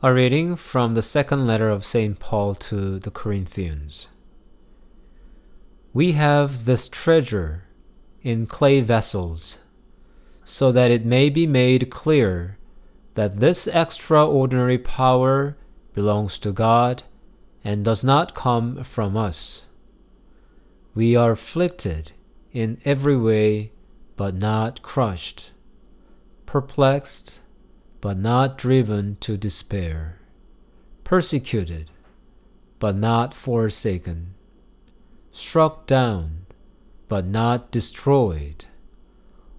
A reading from the second letter of St. Paul to the Corinthians. We have this treasure in clay vessels, so that it may be made clear that this extraordinary power belongs to God and does not come from us. We are afflicted in every way, but not crushed, perplexed, but not driven to despair, persecuted, but not forsaken, struck down, but not destroyed,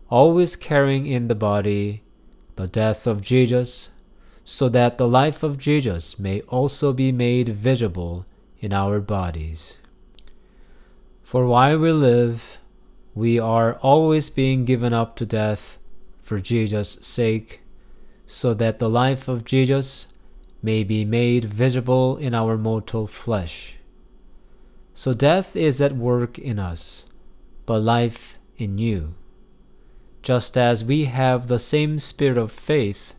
always carrying in the body the death of Jesus, so that the life of Jesus may also be made visible in our bodies. For while we live, we are always being given up to death for Jesus' sake so that the life of Jesus may be made visible in our mortal flesh. So death is at work in us, but life in you. Just as we have the same spirit of faith,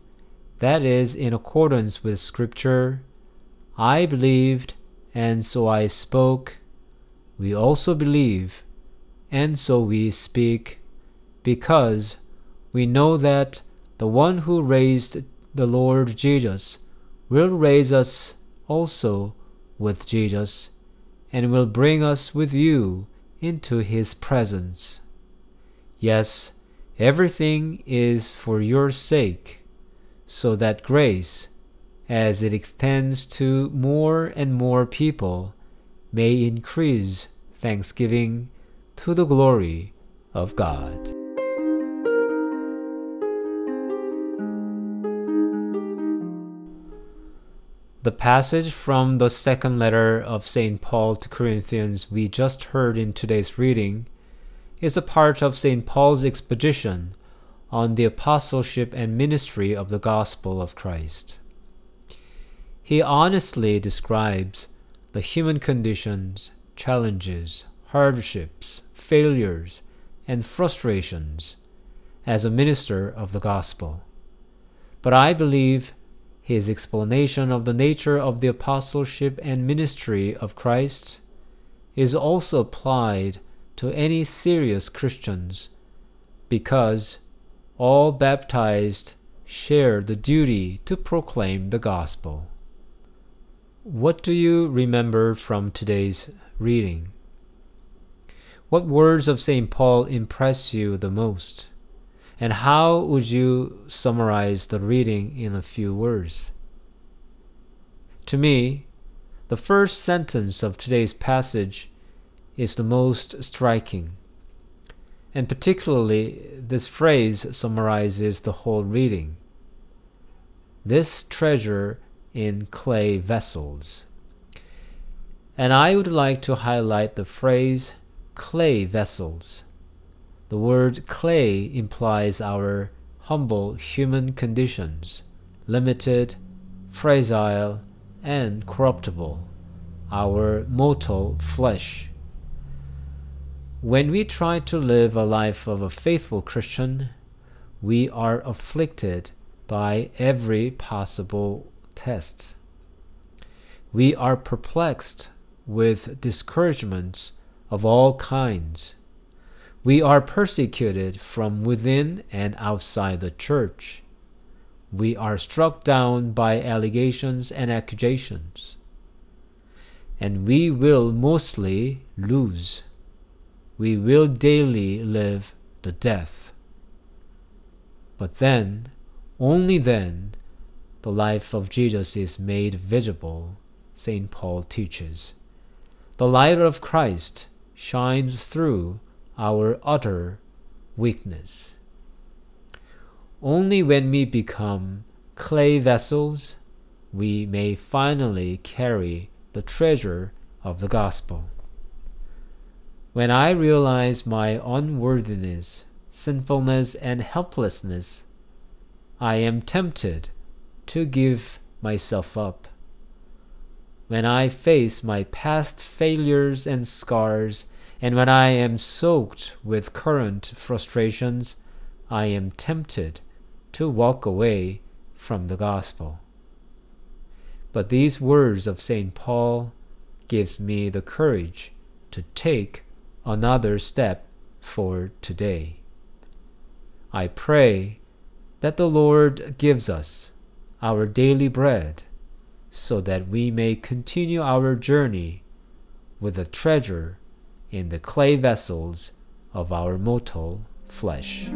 that is in accordance with Scripture, I believed, and so I spoke. We also believe, and so we speak, because we know that the one who raised the Lord Jesus will raise us also with Jesus and will bring us with you into his presence. Yes, everything is for your sake, so that grace, as it extends to more and more people, may increase thanksgiving to the glory of God. The passage from the second letter of St. Paul to Corinthians we just heard in today's reading is a part of St. Paul's exposition on the apostleship and ministry of the gospel of Christ. He honestly describes the human conditions, challenges, hardships, failures, and frustrations as a minister of the gospel. But I believe his explanation of the nature of the apostleship and ministry of Christ is also applied to any serious Christians because all baptized share the duty to proclaim the gospel. What do you remember from today's reading? What words of St. Paul impress you the most? And how would you summarize the reading in a few words? To me, the first sentence of today's passage is the most striking. And particularly, this phrase summarizes the whole reading. This treasure in clay vessels. And I would like to highlight the phrase clay vessels. The word clay implies our humble human conditions, limited, fragile, and corruptible, our mortal flesh. When we try to live a life of a faithful Christian, we are afflicted by every possible test. We are perplexed with discouragements of all kinds we are persecuted from within and outside the church. We are struck down by allegations and accusations. And we will mostly lose. We will daily live the death. But then, only then, the life of Jesus is made visible, St. Paul teaches. The light of Christ shines through our utter weakness. Only when we become clay vessels, we may finally carry the treasure of the gospel. When I realize my unworthiness, sinfulness, and helplessness, I am tempted to give myself up. When I face my past failures and scars and when I am soaked with current frustrations, I am tempted to walk away from the gospel. But these words of St. Paul gives me the courage to take another step for today. I pray that the Lord gives us our daily bread so that we may continue our journey with the treasure in the clay vessels of our mortal flesh.